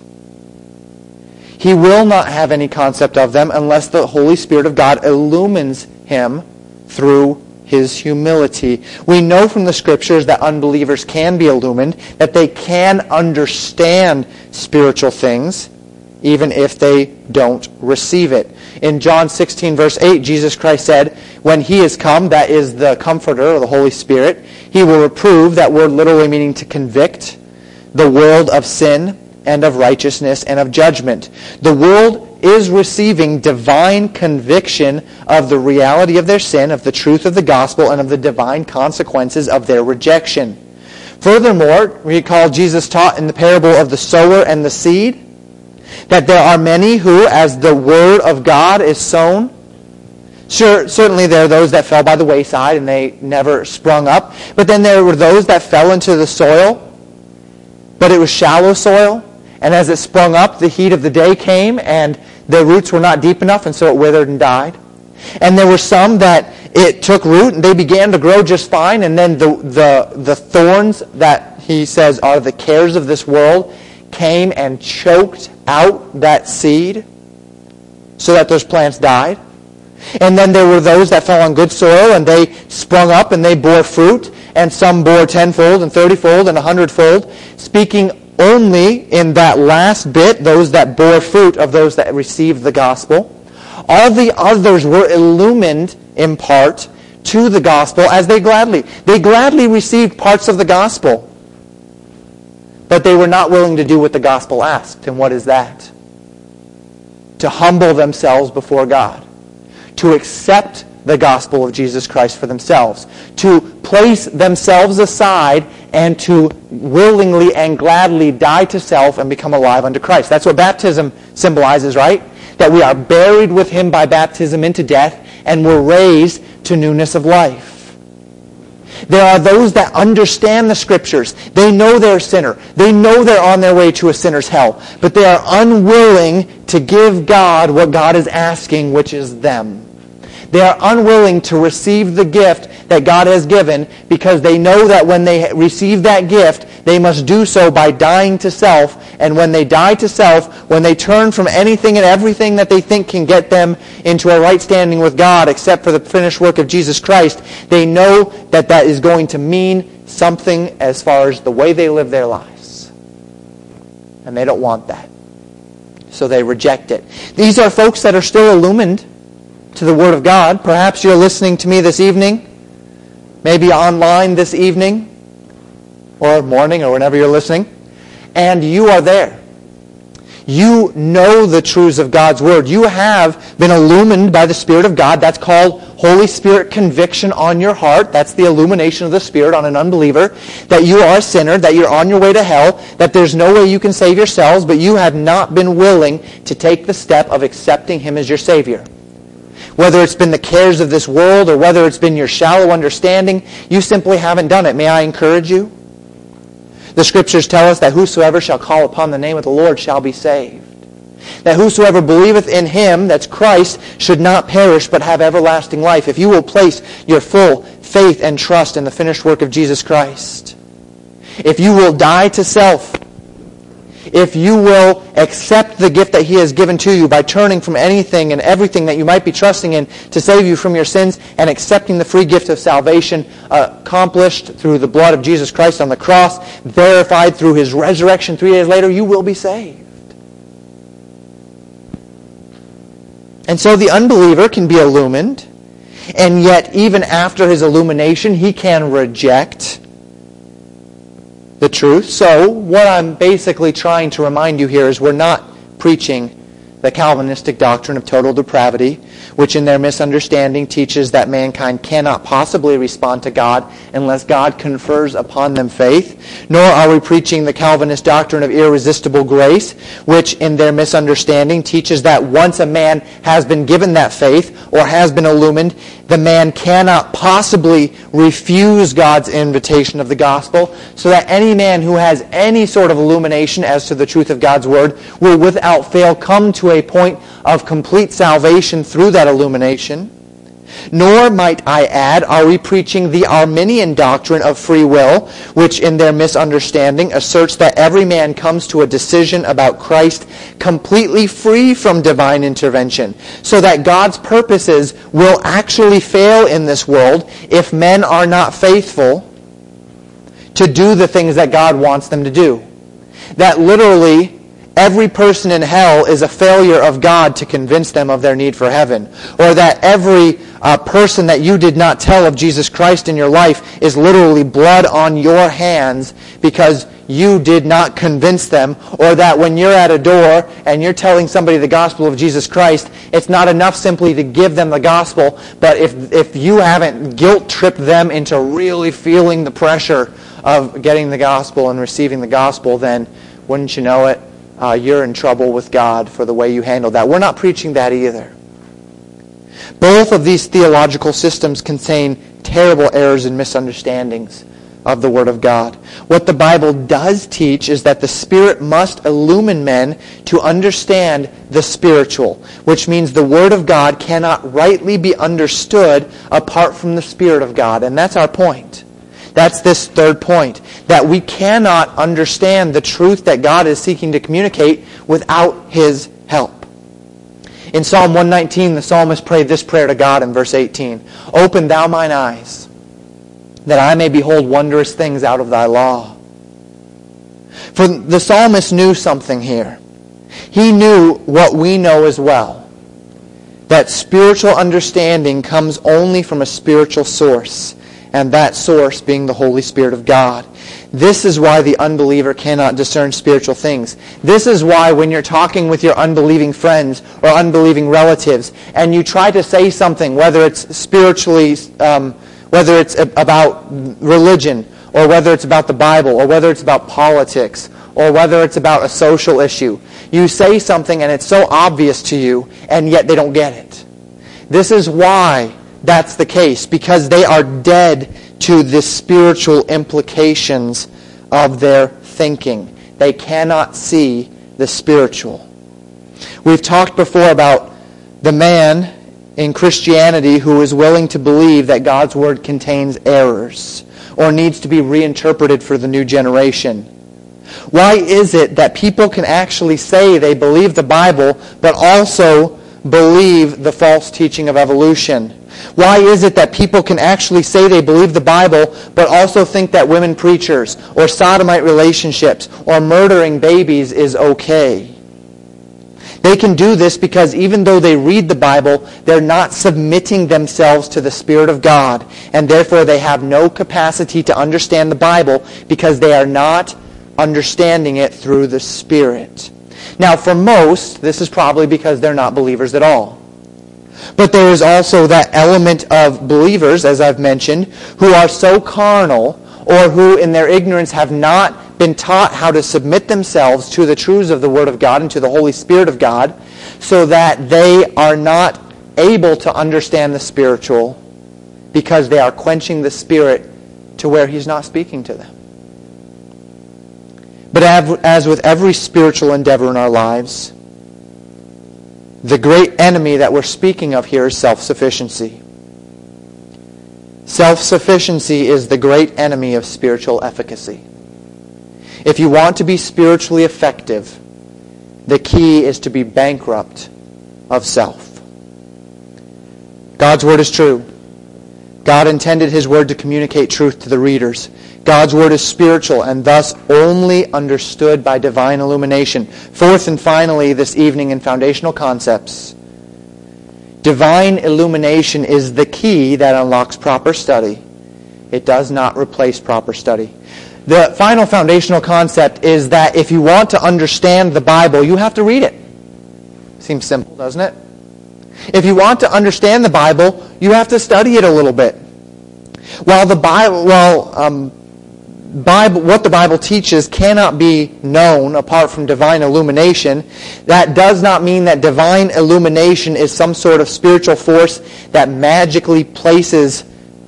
He will not have any concept of them unless the Holy Spirit of God illumines him through his humility. We know from the scriptures that unbelievers can be illumined, that they can understand spiritual things, even if they don't receive it. In John 16, verse 8, Jesus Christ said, When he is come, that is the Comforter, or the Holy Spirit, he will reprove, that word literally meaning to convict, the world of sin and of righteousness and of judgment. The world is receiving divine conviction of the reality of their sin, of the truth of the gospel, and of the divine consequences of their rejection. Furthermore, recall Jesus taught in the parable of the sower and the seed that there are many who, as the word of God is sown, Sure, certainly there are those that fell by the wayside and they never sprung up. But then there were those that fell into the soil, but it was shallow soil. And as it sprung up, the heat of the day came and the roots were not deep enough, and so it withered and died. And there were some that it took root and they began to grow just fine, and then the, the, the thorns that he says are the cares of this world came and choked out that seed so that those plants died. And then there were those that fell on good soil and they sprung up and they bore fruit, and some bore tenfold and thirtyfold and a hundredfold, speaking only in that last bit, those that bore fruit of those that received the gospel. All the others were illumined in part to the gospel as they gladly. They gladly received parts of the gospel. But they were not willing to do what the gospel asked. And what is that? To humble themselves before God. To accept the gospel of Jesus Christ for themselves. To place themselves aside and to willingly and gladly die to self and become alive unto Christ. That's what baptism symbolizes, right? That we are buried with him by baptism into death and we're raised to newness of life. There are those that understand the scriptures. They know they're a sinner. They know they're on their way to a sinner's hell. But they are unwilling to give God what God is asking, which is them. They are unwilling to receive the gift that God has given because they know that when they receive that gift, they must do so by dying to self. And when they die to self, when they turn from anything and everything that they think can get them into a right standing with God except for the finished work of Jesus Christ, they know that that is going to mean something as far as the way they live their lives. And they don't want that. So they reject it. These are folks that are still illumined to the Word of God. Perhaps you're listening to me this evening, maybe online this evening, or morning, or whenever you're listening, and you are there. You know the truths of God's Word. You have been illumined by the Spirit of God. That's called Holy Spirit conviction on your heart. That's the illumination of the Spirit on an unbeliever. That you are a sinner, that you're on your way to hell, that there's no way you can save yourselves, but you have not been willing to take the step of accepting Him as your Savior whether it's been the cares of this world or whether it's been your shallow understanding, you simply haven't done it. May I encourage you? The scriptures tell us that whosoever shall call upon the name of the Lord shall be saved. That whosoever believeth in him, that's Christ, should not perish but have everlasting life. If you will place your full faith and trust in the finished work of Jesus Christ. If you will die to self if you will accept the gift that he has given to you by turning from anything and everything that you might be trusting in to save you from your sins and accepting the free gift of salvation accomplished through the blood of Jesus Christ on the cross, verified through his resurrection three days later, you will be saved. And so the unbeliever can be illumined, and yet even after his illumination, he can reject the truth. So what I'm basically trying to remind you here is we're not preaching the Calvinistic doctrine of total depravity, which in their misunderstanding teaches that mankind cannot possibly respond to God unless God confers upon them faith. Nor are we preaching the Calvinist doctrine of irresistible grace, which in their misunderstanding teaches that once a man has been given that faith or has been illumined, the man cannot possibly refuse God's invitation of the gospel, so that any man who has any sort of illumination as to the truth of God's word will without fail come to a point of complete salvation through that illumination. Nor, might I add, are we preaching the Arminian doctrine of free will, which in their misunderstanding asserts that every man comes to a decision about Christ completely free from divine intervention, so that God's purposes will actually fail in this world if men are not faithful to do the things that God wants them to do. That literally every person in hell is a failure of God to convince them of their need for heaven. Or that every uh, person that you did not tell of Jesus Christ in your life is literally blood on your hands because you did not convince them. Or that when you're at a door and you're telling somebody the gospel of Jesus Christ, it's not enough simply to give them the gospel, but if, if you haven't guilt-tripped them into really feeling the pressure of getting the gospel and receiving the gospel, then wouldn't you know it? Uh, you're in trouble with God for the way you handle that. We're not preaching that either. Both of these theological systems contain terrible errors and misunderstandings of the Word of God. What the Bible does teach is that the Spirit must illumine men to understand the spiritual, which means the Word of God cannot rightly be understood apart from the Spirit of God. And that's our point. That's this third point, that we cannot understand the truth that God is seeking to communicate without his help. In Psalm 119, the psalmist prayed this prayer to God in verse 18. Open thou mine eyes, that I may behold wondrous things out of thy law. For the psalmist knew something here. He knew what we know as well. That spiritual understanding comes only from a spiritual source and that source being the Holy Spirit of God. This is why the unbeliever cannot discern spiritual things. This is why when you're talking with your unbelieving friends or unbelieving relatives and you try to say something, whether it's spiritually, um, whether it's about religion or whether it's about the Bible or whether it's about politics or whether it's about a social issue, you say something and it's so obvious to you and yet they don't get it. This is why that's the case because they are dead to the spiritual implications of their thinking. They cannot see the spiritual. We've talked before about the man in Christianity who is willing to believe that God's Word contains errors or needs to be reinterpreted for the new generation. Why is it that people can actually say they believe the Bible but also believe the false teaching of evolution? Why is it that people can actually say they believe the Bible, but also think that women preachers or sodomite relationships or murdering babies is okay? They can do this because even though they read the Bible, they're not submitting themselves to the Spirit of God, and therefore they have no capacity to understand the Bible because they are not understanding it through the Spirit. Now, for most, this is probably because they're not believers at all. But there is also that element of believers, as I've mentioned, who are so carnal or who in their ignorance have not been taught how to submit themselves to the truths of the Word of God and to the Holy Spirit of God so that they are not able to understand the spiritual because they are quenching the Spirit to where He's not speaking to them. But as with every spiritual endeavor in our lives, the great enemy that we're speaking of here is self-sufficiency. Self-sufficiency is the great enemy of spiritual efficacy. If you want to be spiritually effective, the key is to be bankrupt of self. God's word is true. God intended his word to communicate truth to the readers. God's word is spiritual and thus only understood by divine illumination. Fourth and finally, this evening in foundational concepts, divine illumination is the key that unlocks proper study. It does not replace proper study. The final foundational concept is that if you want to understand the Bible, you have to read it. Seems simple, doesn't it? If you want to understand the Bible, you have to study it a little bit. While the Bible, well, um, Bible, what the Bible teaches cannot be known apart from divine illumination, that does not mean that divine illumination is some sort of spiritual force that magically places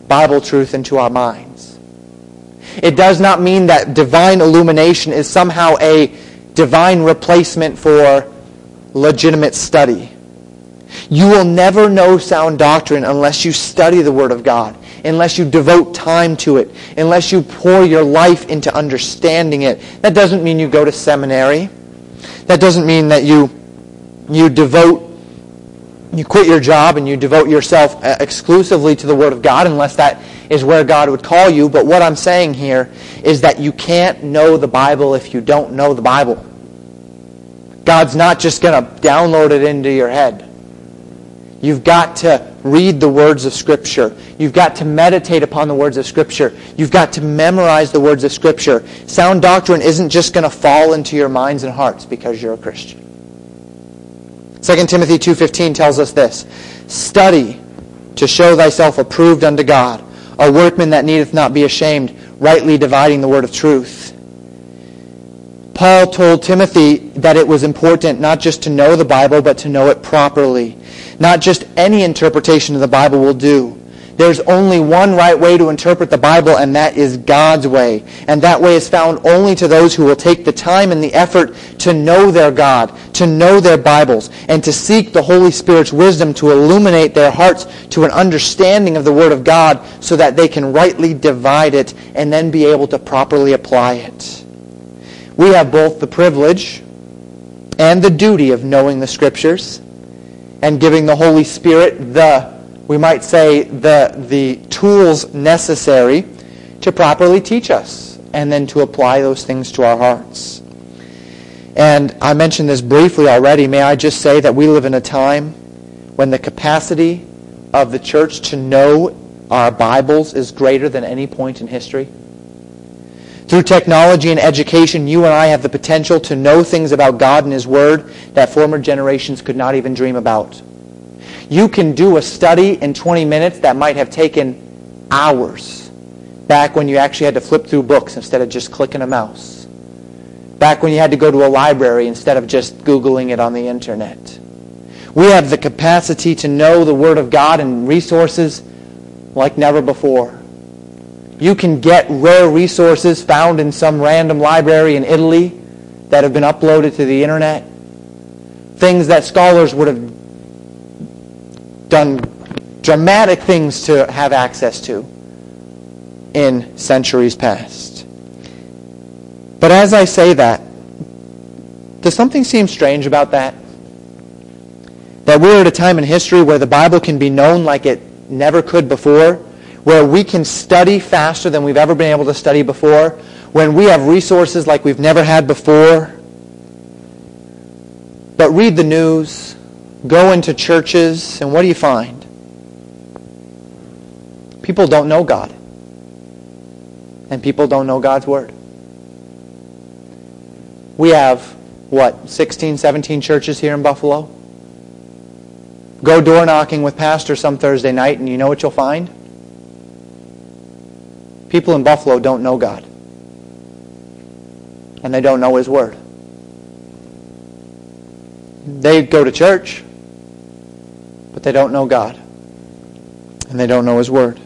Bible truth into our minds. It does not mean that divine illumination is somehow a divine replacement for legitimate study. You will never know sound doctrine unless you study the Word of God, unless you devote time to it, unless you pour your life into understanding it. That doesn't mean you go to seminary. That doesn't mean that you, you devote, you quit your job and you devote yourself uh, exclusively to the Word of God unless that is where God would call you. But what I'm saying here is that you can't know the Bible if you don't know the Bible. God's not just going to download it into your head. You've got to read the words of Scripture. You've got to meditate upon the words of Scripture. You've got to memorize the words of Scripture. Sound doctrine isn't just going to fall into your minds and hearts because you're a Christian. 2 Timothy 2.15 tells us this. Study to show thyself approved unto God, a workman that needeth not be ashamed, rightly dividing the word of truth. Paul told Timothy that it was important not just to know the Bible, but to know it properly. Not just any interpretation of the Bible will do. There's only one right way to interpret the Bible, and that is God's way. And that way is found only to those who will take the time and the effort to know their God, to know their Bibles, and to seek the Holy Spirit's wisdom to illuminate their hearts to an understanding of the Word of God so that they can rightly divide it and then be able to properly apply it we have both the privilege and the duty of knowing the Scriptures and giving the Holy Spirit the, we might say, the, the tools necessary to properly teach us and then to apply those things to our hearts. And I mentioned this briefly already. May I just say that we live in a time when the capacity of the church to know our Bibles is greater than any point in history? Through technology and education, you and I have the potential to know things about God and His Word that former generations could not even dream about. You can do a study in 20 minutes that might have taken hours back when you actually had to flip through books instead of just clicking a mouse. Back when you had to go to a library instead of just Googling it on the internet. We have the capacity to know the Word of God and resources like never before. You can get rare resources found in some random library in Italy that have been uploaded to the internet. Things that scholars would have done dramatic things to have access to in centuries past. But as I say that, does something seem strange about that? That we're at a time in history where the Bible can be known like it never could before, where we can study faster than we've ever been able to study before, when we have resources like we've never had before. But read the news, go into churches, and what do you find? People don't know God. And people don't know God's Word. We have, what, 16, 17 churches here in Buffalo? Go door knocking with pastor some Thursday night, and you know what you'll find? People in Buffalo don't know God. And they don't know His Word. They go to church, but they don't know God. And they don't know His Word.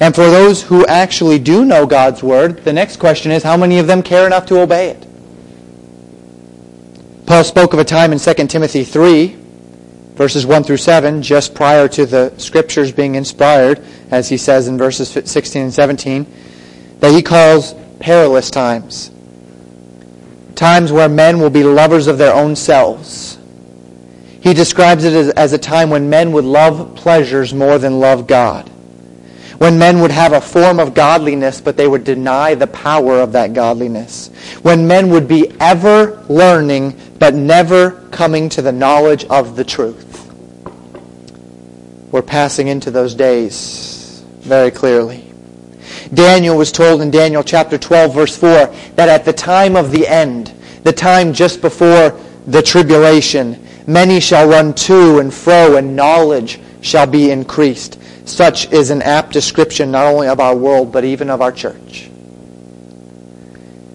And for those who actually do know God's Word, the next question is how many of them care enough to obey it? Paul spoke of a time in 2 Timothy 3 verses 1 through 7, just prior to the scriptures being inspired, as he says in verses 16 and 17, that he calls perilous times. Times where men will be lovers of their own selves. He describes it as, as a time when men would love pleasures more than love God. When men would have a form of godliness, but they would deny the power of that godliness. When men would be ever learning, but never coming to the knowledge of the truth. We're passing into those days very clearly. Daniel was told in Daniel chapter 12, verse 4, that at the time of the end, the time just before the tribulation, many shall run to and fro, and knowledge shall be increased. Such is an apt description not only of our world, but even of our church.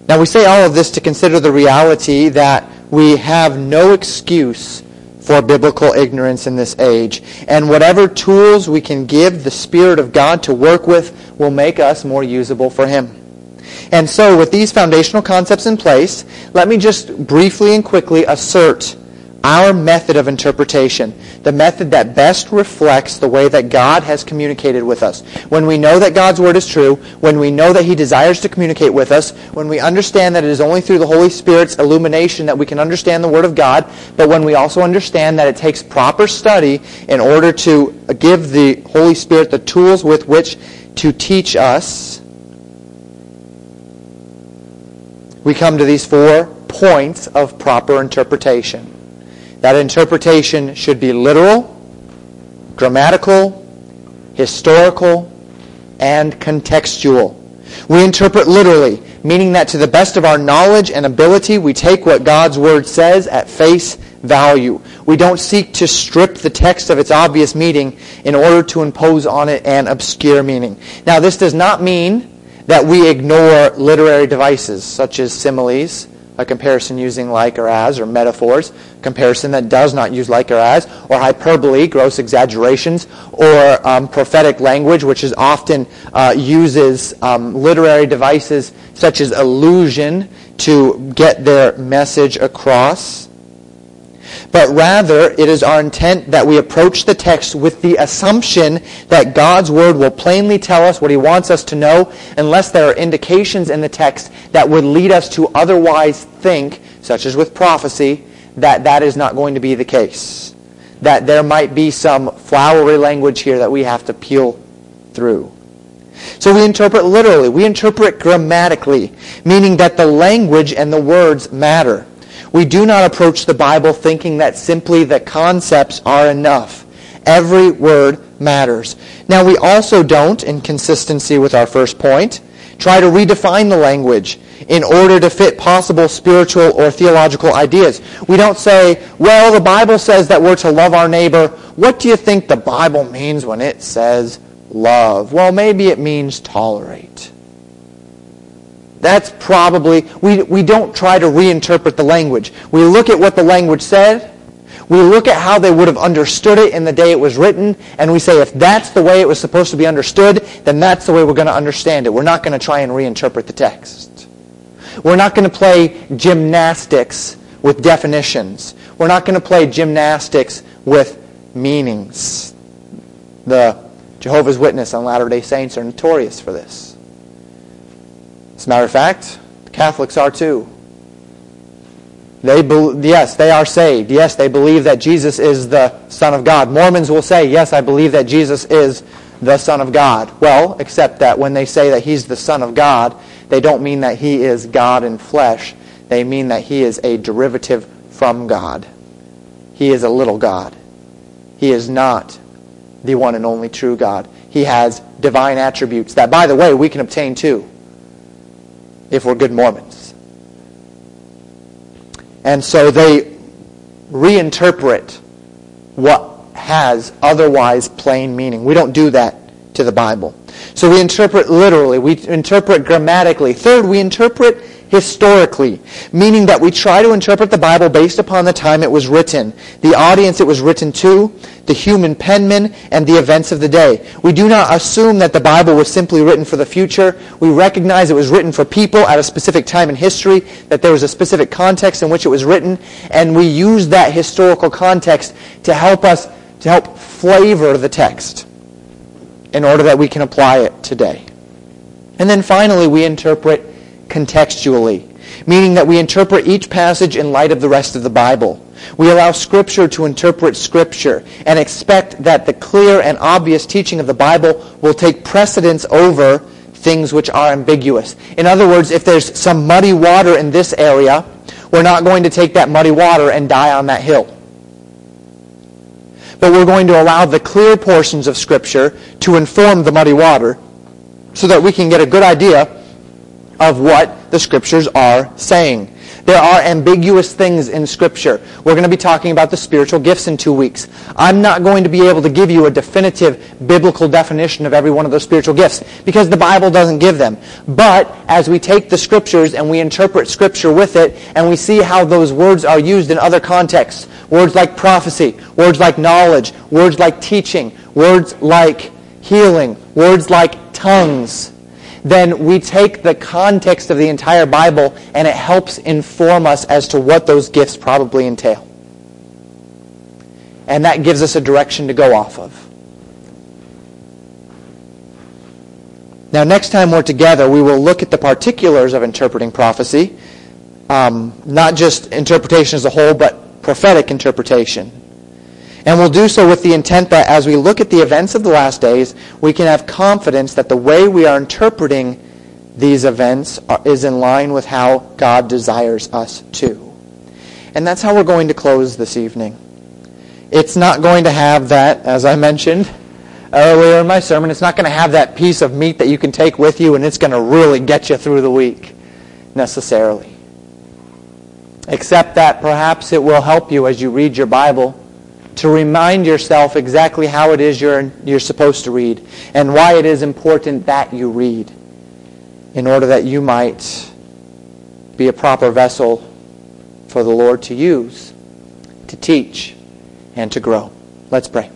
Now we say all of this to consider the reality that we have no excuse for biblical ignorance in this age. And whatever tools we can give the Spirit of God to work with will make us more usable for Him. And so with these foundational concepts in place, let me just briefly and quickly assert our method of interpretation, the method that best reflects the way that God has communicated with us. When we know that God's Word is true, when we know that He desires to communicate with us, when we understand that it is only through the Holy Spirit's illumination that we can understand the Word of God, but when we also understand that it takes proper study in order to give the Holy Spirit the tools with which to teach us, we come to these four points of proper interpretation. That interpretation should be literal, grammatical, historical, and contextual. We interpret literally, meaning that to the best of our knowledge and ability, we take what God's Word says at face value. We don't seek to strip the text of its obvious meaning in order to impose on it an obscure meaning. Now, this does not mean that we ignore literary devices such as similes, a comparison using like or as, or metaphors, comparison that does not use like or as, or hyperbole, gross exaggerations, or um, prophetic language, which is often uh, uses um, literary devices such as allusion to get their message across but rather it is our intent that we approach the text with the assumption that God's Word will plainly tell us what He wants us to know unless there are indications in the text that would lead us to otherwise think, such as with prophecy, that that is not going to be the case. That there might be some flowery language here that we have to peel through. So we interpret literally. We interpret grammatically, meaning that the language and the words matter. We do not approach the Bible thinking that simply the concepts are enough. Every word matters. Now, we also don't, in consistency with our first point, try to redefine the language in order to fit possible spiritual or theological ideas. We don't say, well, the Bible says that we're to love our neighbor. What do you think the Bible means when it says love? Well, maybe it means tolerate. That's probably, we, we don't try to reinterpret the language. We look at what the language said. We look at how they would have understood it in the day it was written, and we say if that's the way it was supposed to be understood, then that's the way we're going to understand it. We're not going to try and reinterpret the text. We're not going to play gymnastics with definitions. We're not going to play gymnastics with meanings. The Jehovah's Witness and Latter-day Saints are notorious for this. As a matter of fact, Catholics are too. They be, yes, they are saved. Yes, they believe that Jesus is the Son of God. Mormons will say, yes, I believe that Jesus is the Son of God. Well, except that when they say that he's the Son of God, they don't mean that he is God in flesh. They mean that he is a derivative from God. He is a little God. He is not the one and only true God. He has divine attributes that, by the way, we can obtain too if we're good Mormons. And so they reinterpret what has otherwise plain meaning. We don't do that to the Bible. So we interpret literally, we interpret grammatically. Third, we interpret historically, meaning that we try to interpret the Bible based upon the time it was written, the audience it was written to, the human penman, and the events of the day. We do not assume that the Bible was simply written for the future. We recognize it was written for people at a specific time in history, that there was a specific context in which it was written, and we use that historical context to help us, to help flavor the text in order that we can apply it today. And then finally, we interpret contextually, meaning that we interpret each passage in light of the rest of the Bible. We allow Scripture to interpret Scripture and expect that the clear and obvious teaching of the Bible will take precedence over things which are ambiguous. In other words, if there's some muddy water in this area, we're not going to take that muddy water and die on that hill. But we're going to allow the clear portions of Scripture to inform the muddy water so that we can get a good idea of what the scriptures are saying. There are ambiguous things in Scripture. We're going to be talking about the spiritual gifts in two weeks. I'm not going to be able to give you a definitive biblical definition of every one of those spiritual gifts because the Bible doesn't give them. But as we take the Scriptures and we interpret Scripture with it and we see how those words are used in other contexts, words like prophecy, words like knowledge, words like teaching, words like healing, words like tongues, then we take the context of the entire Bible and it helps inform us as to what those gifts probably entail. And that gives us a direction to go off of. Now, next time we're together, we will look at the particulars of interpreting prophecy, um, not just interpretation as a whole, but prophetic interpretation. And we'll do so with the intent that as we look at the events of the last days, we can have confidence that the way we are interpreting these events are, is in line with how God desires us to. And that's how we're going to close this evening. It's not going to have that, as I mentioned earlier in my sermon, it's not going to have that piece of meat that you can take with you and it's going to really get you through the week necessarily. Except that perhaps it will help you as you read your Bible to remind yourself exactly how it is you're, you're supposed to read and why it is important that you read in order that you might be a proper vessel for the Lord to use, to teach, and to grow. Let's pray.